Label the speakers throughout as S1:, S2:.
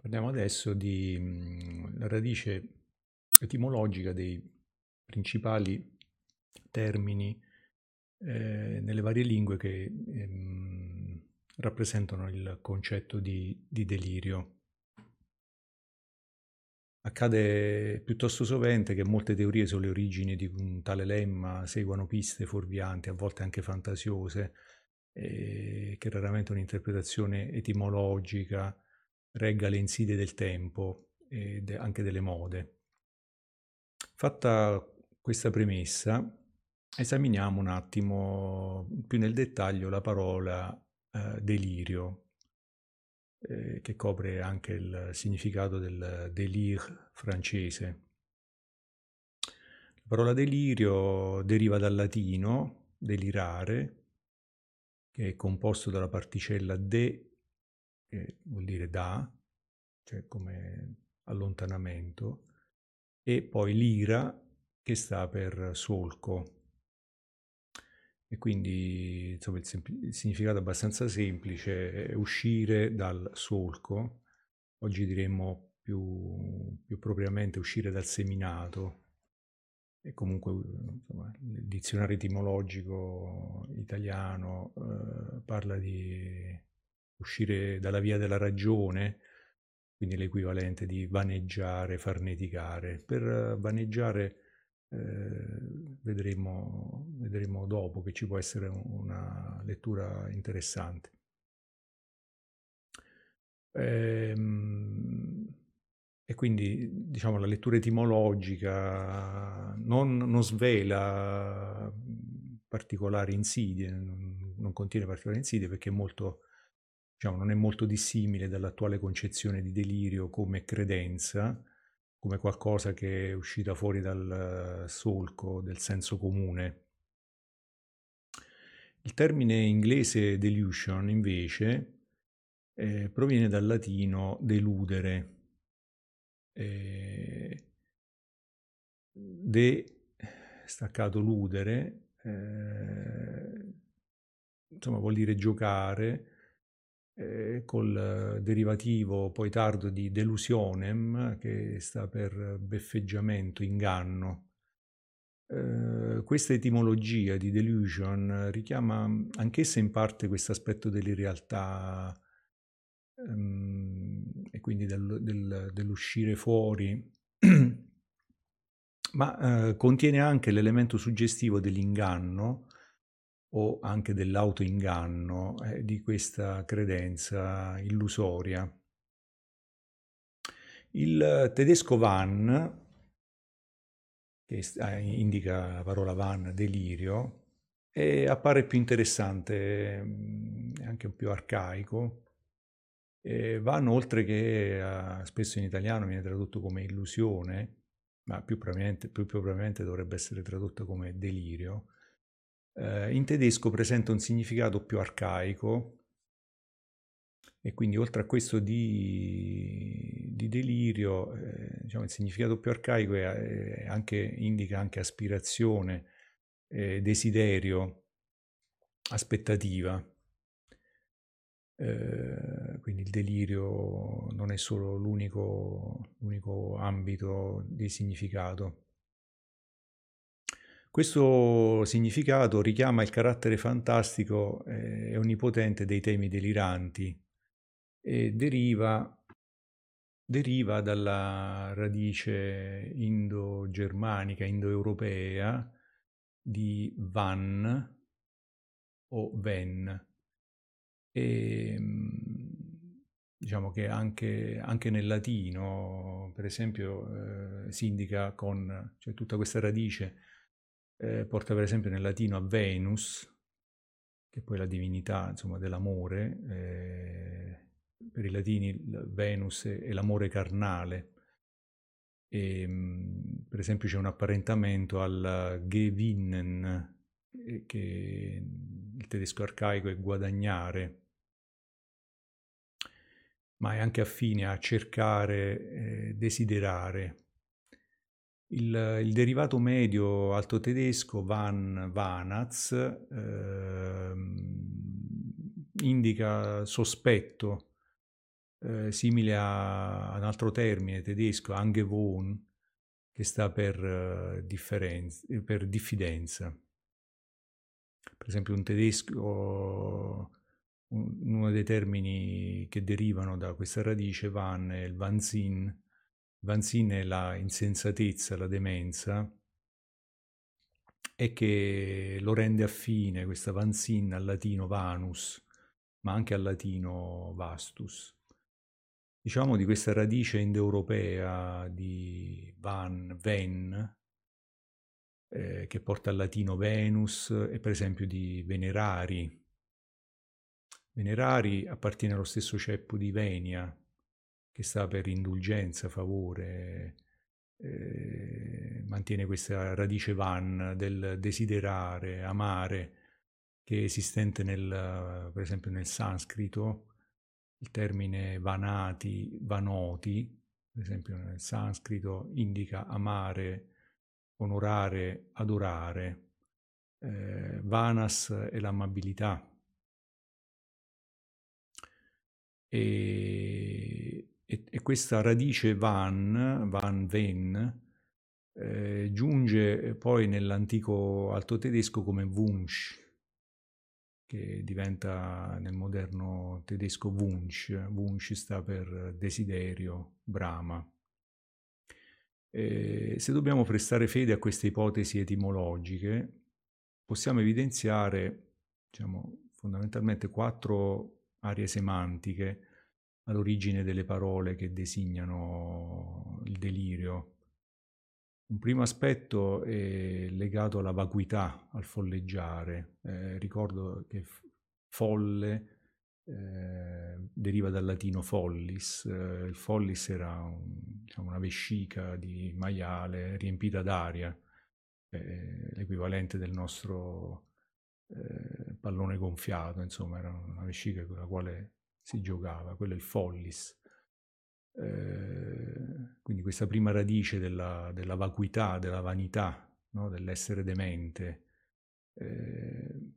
S1: Parliamo adesso della radice etimologica dei principali termini eh, nelle varie lingue che ehm, rappresentano il concetto di, di delirio. Accade piuttosto sovente che molte teorie sulle origini di un tale lemma seguano piste fuorvianti, a volte anche fantasiose, eh, che raramente un'interpretazione etimologica regga le insidie del tempo e de- anche delle mode. Fatta questa premessa, esaminiamo un attimo più nel dettaglio la parola eh, delirio, eh, che copre anche il significato del délire francese. La parola delirio deriva dal latino delirare, che è composto dalla particella de che vuol dire da, cioè come allontanamento, e poi l'ira che sta per solco. E quindi insomma, il, sempl- il significato è abbastanza semplice, è uscire dal solco, oggi diremmo più, più propriamente uscire dal seminato, e comunque insomma, il dizionario etimologico italiano eh, parla di uscire dalla via della ragione, quindi l'equivalente di vaneggiare, farneticare. Per vaneggiare eh, vedremo, vedremo dopo che ci può essere una lettura interessante. Ehm, e quindi diciamo la lettura etimologica non, non svela particolari insidie, non, non, contiene particolari insidie perché è molto diciamo, non è molto dissimile dall'attuale concezione di delirio come credenza, come qualcosa che è uscita fuori dal solco del senso comune. Il termine inglese delusion, invece, eh, proviene dal latino deludere. Eh, de staccato ludere, eh, insomma vuol dire giocare, eh, col derivativo poi tardo di delusionem, che sta per beffeggiamento, inganno. Eh, questa etimologia di delusion richiama anch'essa in parte questo aspetto dell'irrealtà ehm, e quindi del, del, dell'uscire fuori, ma eh, contiene anche l'elemento suggestivo dell'inganno, o anche dell'autoinganno eh, di questa credenza illusoria. Il tedesco van, che indica la parola van, delirio, appare più interessante, mm, anche più arcaico. E van, oltre che a, spesso in italiano viene tradotto come illusione, ma più probabilmente, più probabilmente dovrebbe essere tradotto come delirio, eh, in tedesco presenta un significato più arcaico e quindi oltre a questo di, di delirio, eh, diciamo, il significato più arcaico è, è anche, indica anche aspirazione, eh, desiderio, aspettativa. Eh, quindi il delirio non è solo l'unico, l'unico ambito di significato. Questo significato richiama il carattere fantastico e onnipotente dei temi deliranti e deriva, deriva dalla radice indo-germanica, indoeuropea di van o ven. E, diciamo che anche, anche, nel latino, per esempio, eh, si indica con cioè tutta questa radice eh, porta per esempio nel latino a Venus, che è poi la divinità insomma, dell'amore, eh, per i latini Venus è l'amore carnale. E, ehm, per esempio c'è un apparentamento al gewinnen, eh, che il tedesco arcaico è guadagnare, ma è anche affine a cercare, eh, desiderare. Il, il, derivato medio alto tedesco van Vanaz eh, indica sospetto, eh, simile a un altro termine tedesco, Angewohn, che sta per, uh, per diffidenza. Per esempio un tedesco, uno dei termini che derivano da questa radice van è il vanzin. Vanzin è la insensatezza, la demenza, e che lo rende affine questa vanzin al latino vanus, ma anche al latino vastus. Diciamo di questa radice indoeuropea di van, ven, eh, che porta al latino Venus e per esempio di venerari. Venerari appartiene allo stesso ceppo di Venia, che sta per indulgenza, favore, eh, mantiene questa radice van del desiderare, amare, che è esistente nel, per esempio nel sanscrito, il termine vanati, vanoti, per esempio nel sanscrito, indica amare, onorare, adorare. Eh, vanas è l'amabilità. E, e, e, questa radice van, van ven, eh, giunge poi nell'antico alto tedesco come Wunsch, che diventa nel moderno tedesco Wunsch, Wunsch sta per desiderio, brama. E se dobbiamo prestare fede a queste ipotesi etimologiche, possiamo evidenziare diciamo, fondamentalmente quattro aree semantiche all'origine delle parole che designano il delirio. Un primo aspetto è legato alla vacuità, al folleggiare. Eh, ricordo che folle eh, deriva dal latino follis. Eh, il follis era un, diciamo, una vescica di maiale riempita d'aria, l'equivalente del nostro eh, pallone gonfiato, insomma, era una vescica con la quale si giocava, quello è il follis. Eh, quindi questa prima radice della, della vacuità, della vanità, no? dell'essere demente. Eh,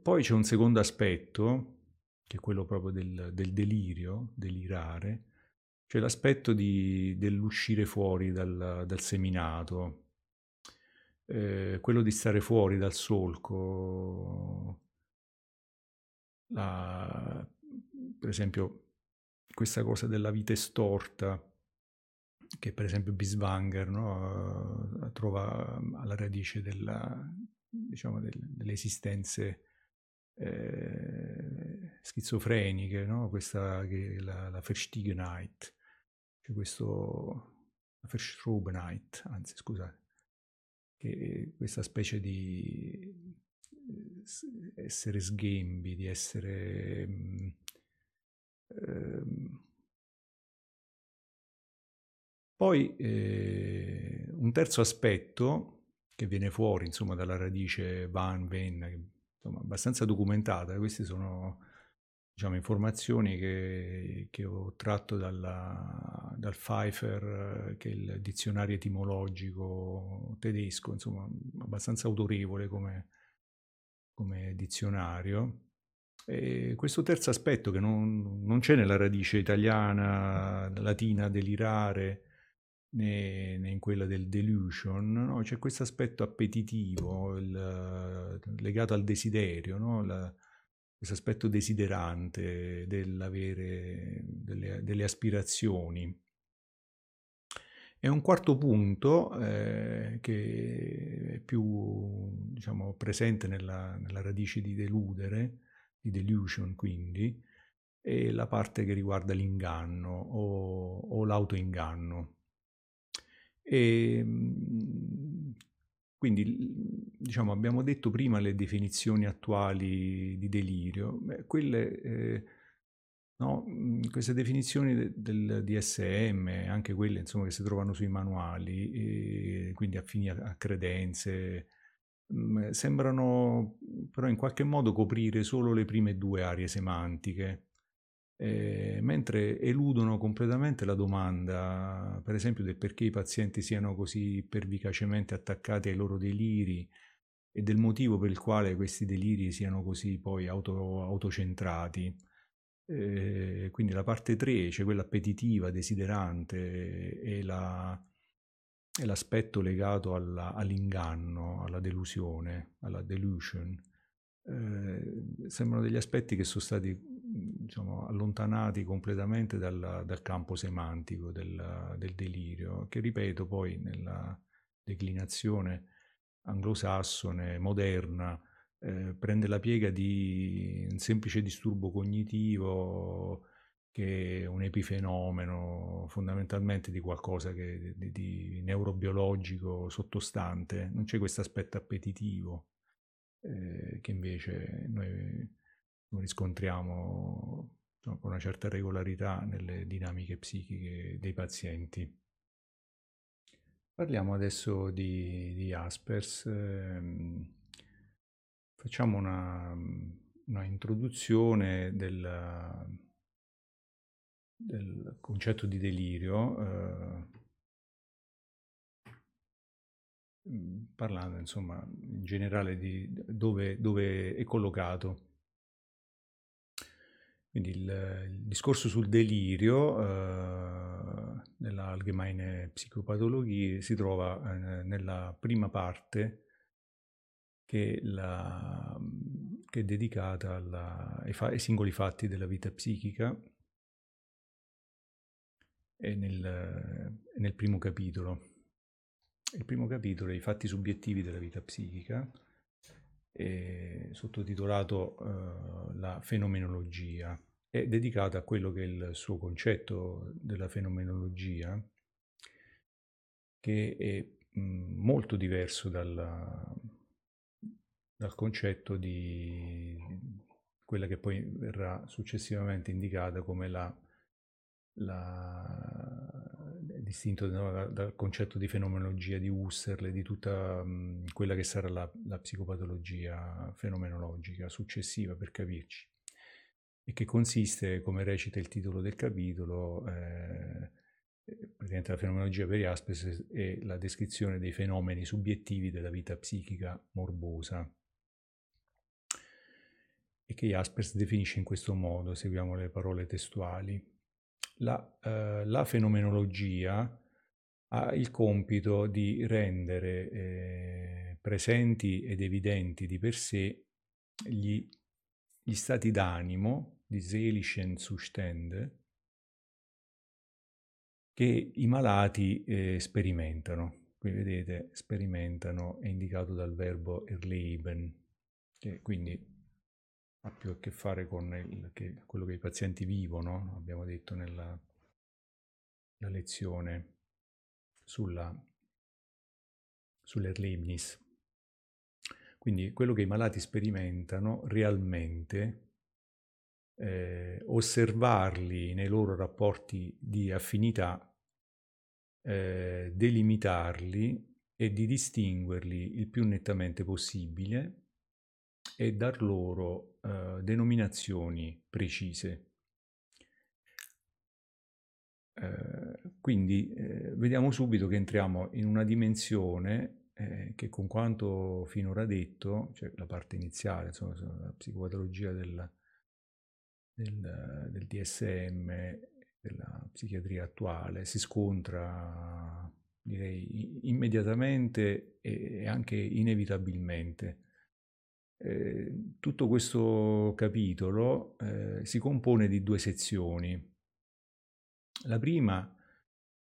S1: poi c'è un secondo aspetto, che è quello proprio del, del delirio, delirare, cioè l'aspetto di, dell'uscire fuori dal, dal seminato, eh, quello di stare fuori dal solco, la, per esempio questa cosa della vita estorta, che per esempio Biswanger no, trova alla radice della, diciamo, del, delle esistenze eh, schizofreniche, no? questa che è la, la Verstigenheit, cioè questo, la Verschrobenheit, anzi scusate, che è questa specie di eh, essere sghembi, di essere... Ehm, poi eh, un terzo aspetto che viene fuori insomma, dalla radice van, ven, insomma, abbastanza documentata. Queste sono diciamo, informazioni che, che, ho tratto dalla, dal Pfeiffer, che è il dizionario etimologico tedesco, insomma, abbastanza autorevole come, come dizionario. E questo terzo aspetto che non, non c'è nella radice italiana, latina, delirare, né, né in quella del delusion, no? c'è questo aspetto appetitivo il, legato al desiderio, no? questo aspetto desiderante dell'avere delle, delle, aspirazioni. E un quarto punto eh, che è più diciamo, presente nella, nella radice di deludere, di delusion quindi, è la parte che riguarda l'inganno o, o l'autoinganno. E, ehm, quindi, diciamo, abbiamo detto prima le definizioni attuali di delirio, Beh, quelle, eh, no, queste definizioni de, del DSM, anche quelle insomma, che si trovano sui manuali, quindi affini a, a credenze, mh, sembrano però in qualche modo coprire solo le prime due aree semantiche eh, mentre eludono completamente la domanda, per esempio, del perché i pazienti siano così pervicacemente attaccati ai loro deliri e del motivo per il quale questi deliri siano così poi auto, autocentrati. Eh, quindi la parte 3, c'è quella appetitiva, desiderante, e, la, l'aspetto legato alla, all'inganno, alla delusione, alla delusion. Eh, sembrano degli aspetti che sono stati diciamo, allontanati completamente dal, dal campo semantico del, del, delirio, che ripeto poi nella declinazione anglosassone, moderna, eh, prende la piega di un semplice disturbo cognitivo che è un epifenomeno fondamentalmente di qualcosa che, di, di neurobiologico sottostante, non c'è questo aspetto appetitivo eh, che invece noi riscontriamo no, con una certa regolarità nelle dinamiche psichiche dei pazienti. Parliamo adesso di, di Jaspers. Ehm, facciamo una, una introduzione del, del, concetto di delirio, eh, parlando insomma in generale di dove, dove è collocato. Quindi il, il discorso sul delirio eh, nella Allgemeine Psychopathologie si trova eh, nella prima parte che, la, che è dedicata alla, ai, fa, ai, singoli fatti della vita psichica e nel, nel primo capitolo. Il primo capitolo è i fatti subiettivi della vita psichica sottotitolato uh, La fenomenologia. È dedicato a quello che è il suo concetto della fenomenologia, che è mh, molto diverso dalla, dal concetto di quella che poi verrà successivamente indicata come la, la distinto dal concetto di fenomenologia di Husserl di tutta mh, quella che sarà la, la, psicopatologia fenomenologica successiva per capirci e che consiste, come recita il titolo del capitolo, eh, praticamente la fenomenologia per Jaspers è la descrizione dei fenomeni subiettivi della vita psichica morbosa e che Jaspers definisce in questo modo, seguiamo le parole testuali la, eh, la fenomenologia ha il compito di rendere eh, presenti ed evidenti di per sé gli, gli stati d'animo, di seelichen Zustände, che i malati eh, sperimentano. Qui vedete, sperimentano è indicato dal verbo erleben, che quindi ha più a che fare con il, che, quello che i pazienti vivono, abbiamo detto nella lezione sulla, sull'Erlebnis. Quindi quello che i malati sperimentano realmente, eh, osservarli nei loro rapporti di affinità, eh, delimitarli e di distinguerli il più nettamente possibile e dar loro eh, denominazioni precise. Eh, quindi eh, vediamo subito che entriamo in una dimensione eh, che con quanto finora detto, cioè la parte iniziale, insomma, la psicopatologia del, del, del DSM, della psichiatria attuale, si scontra direi immediatamente e anche inevitabilmente eh, tutto questo capitolo eh, si compone di due sezioni. La prima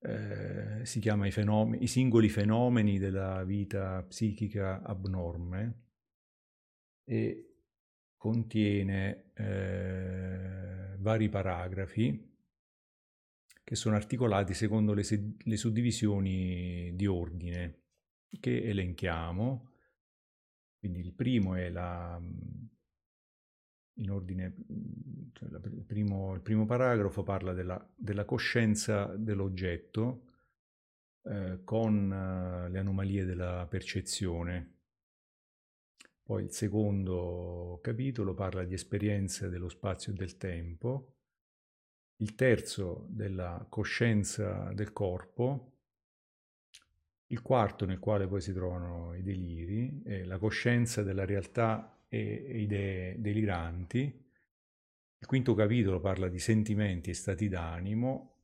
S1: eh, si chiama i, fenomeni, i, singoli fenomeni della vita psichica abnorme e contiene eh, vari paragrafi che sono articolati secondo le, le suddivisioni di ordine che elenchiamo quindi il primo è la, in ordine, cioè la, il, primo, il, primo, paragrafo parla della, della coscienza dell'oggetto eh, con eh, le anomalie della percezione. Poi il secondo capitolo parla di esperienze dello spazio e del tempo. Il terzo della coscienza del corpo, il quarto nel quale poi si trovano i deliri, è la coscienza della realtà e idee deliranti. Il quinto capitolo parla di sentimenti e stati d'animo,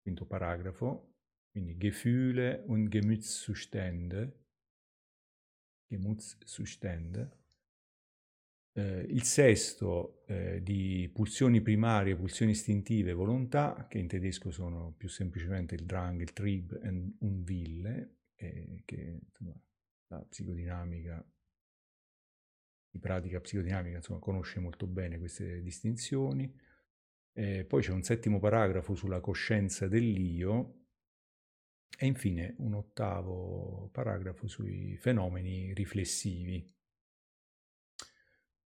S1: quinto paragrafo, quindi Gefühle und Gemütszustände, Gemütszustände. Eh, il sesto eh, di pulsioni primarie, pulsioni istintive, volontà, che in tedesco sono più semplicemente il Drang, il Trieb e un Wille, eh, che insomma, la psicodinamica, di pratica psicodinamica, insomma, conosce molto bene queste distinzioni. Eh, poi c'è un settimo paragrafo sulla coscienza dell'io e infine un ottavo paragrafo sui fenomeni riflessivi.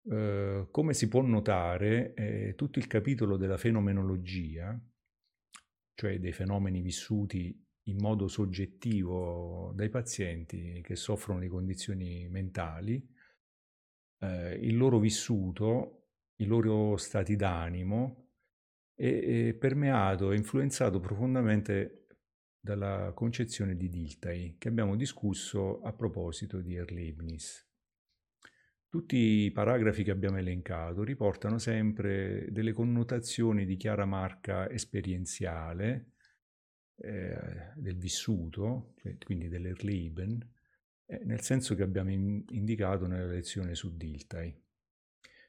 S1: Eh, come si può notare, eh, tutto il capitolo della fenomenologia, cioè dei fenomeni vissuti in modo soggettivo dai pazienti che soffrono di condizioni mentali, eh, il loro vissuto, i loro stati d'animo, è, è permeato e influenzato profondamente dalla concezione di Dilthey, che abbiamo discusso a proposito di Erlebnis. Tutti i paragrafi che abbiamo elencato riportano sempre delle connotazioni di chiara marca esperienziale, eh, del vissuto, cioè, quindi dell'Erleben, eh, nel senso che abbiamo in, indicato nella lezione su Dilthey.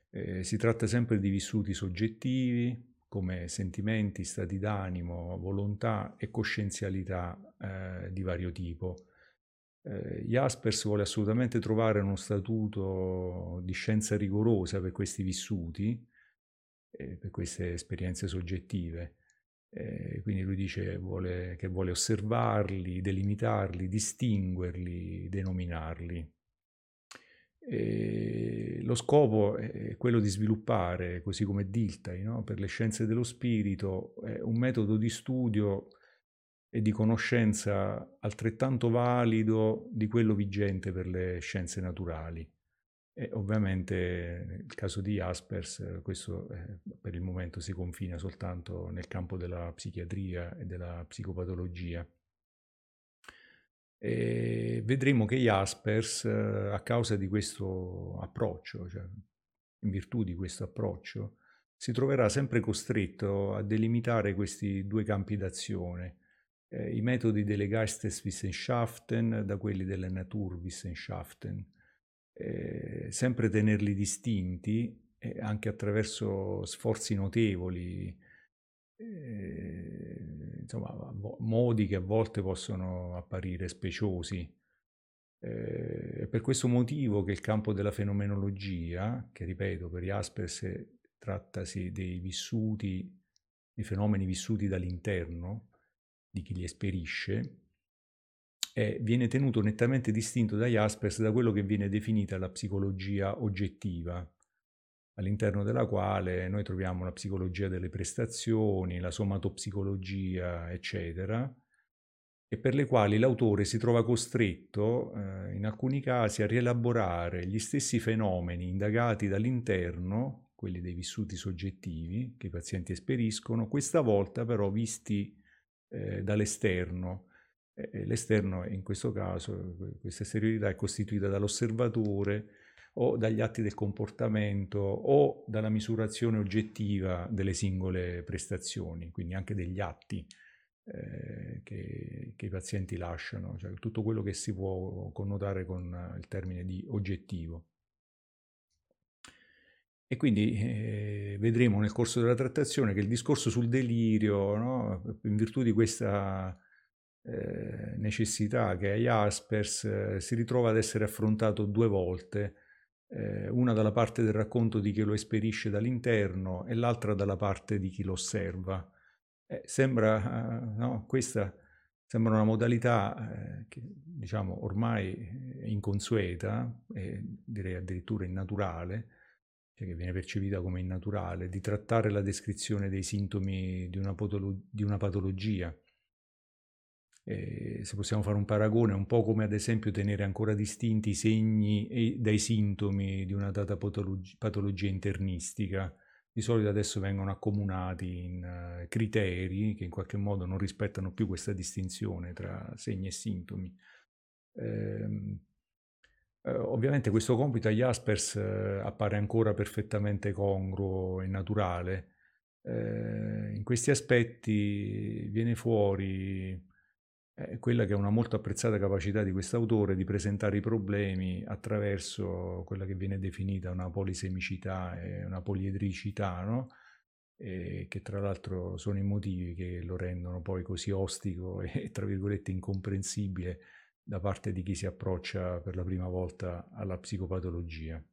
S1: Eh, si tratta sempre di vissuti soggettivi, come sentimenti, stati d'animo, volontà e coscienzialità eh, di vario tipo. Eh, Jaspers vuole assolutamente trovare uno statuto di scienza rigorosa per questi vissuti, eh, per queste esperienze soggettive. Eh, quindi lui dice vuole, che vuole osservarli, delimitarli, distinguerli, denominarli. E lo scopo è quello di sviluppare, così come Dilthey, no? per le scienze dello spirito, un metodo di studio e di conoscenza altrettanto valido di quello vigente per le scienze naturali. E ovviamente nel caso di Jaspers questo eh, per il momento si confina soltanto nel campo della psichiatria e della psicopatologia. E vedremo che Jaspers, a causa di questo approccio, cioè in virtù di questo approccio, si troverà sempre costretto a delimitare questi due campi d'azione, eh, i metodi delle Geisteswissenschaften da quelli delle Naturwissenschaften eh, sempre tenerli distinti eh, anche attraverso sforzi notevoli, eh, insomma, modi che a volte possono apparire speciosi. Eh, è per questo motivo che il campo della fenomenologia, che ripeto per Jaspers trattasi dei vissuti, dei fenomeni vissuti dall'interno, di chi li esperisce, eh, viene tenuto nettamente distinto da Jaspers da quello che viene definita la psicologia oggettiva, all'interno della quale noi troviamo la psicologia delle prestazioni, la somatopsicologia, eccetera, e per le quali l'autore si trova costretto, eh, in alcuni casi, a rielaborare gli stessi fenomeni indagati dall'interno, quelli dei vissuti soggettivi che i pazienti esperiscono, questa volta però visti eh, dall'esterno, l'esterno in questo caso, questa esteriorità è costituita dall'osservatore o dagli atti del comportamento o dalla misurazione oggettiva delle singole prestazioni, quindi anche degli atti eh, che, che, i pazienti lasciano, cioè tutto quello che si può connotare con il termine di oggettivo. E quindi eh, vedremo nel corso della trattazione che il discorso sul delirio, no, in virtù di questa eh, necessità che hai Jaspers eh, si ritrova ad essere affrontato due volte, eh, una dalla parte del racconto di chi lo esperisce dall'interno e l'altra dalla parte di chi lo osserva. Eh, sembra, no, questa sembra una modalità eh, che diciamo ormai è inconsueta, e direi addirittura innaturale, cioè che viene percepita come innaturale, di trattare la descrizione dei sintomi di una, patolo- di una patologia eh, se possiamo fare un paragone, un po' come ad esempio tenere ancora distinti i segni dai sintomi di una data patologia, patologia internistica. Di solito adesso vengono accomunati in uh, criteri che in qualche modo non rispettano più questa distinzione tra segni e sintomi. Eh, Eh, ovviamente questo compito agli Jaspers eh, appare ancora perfettamente congruo e naturale. Eh, in questi aspetti viene fuori è quella che è una molto apprezzata capacità di quest'autore di presentare i problemi attraverso quella che viene definita una polisemicità e una poliedricità, no? e che tra l'altro sono i motivi che lo rendono poi così ostico e tra virgolette incomprensibile da parte di chi si approccia per la prima volta alla psicopatologia.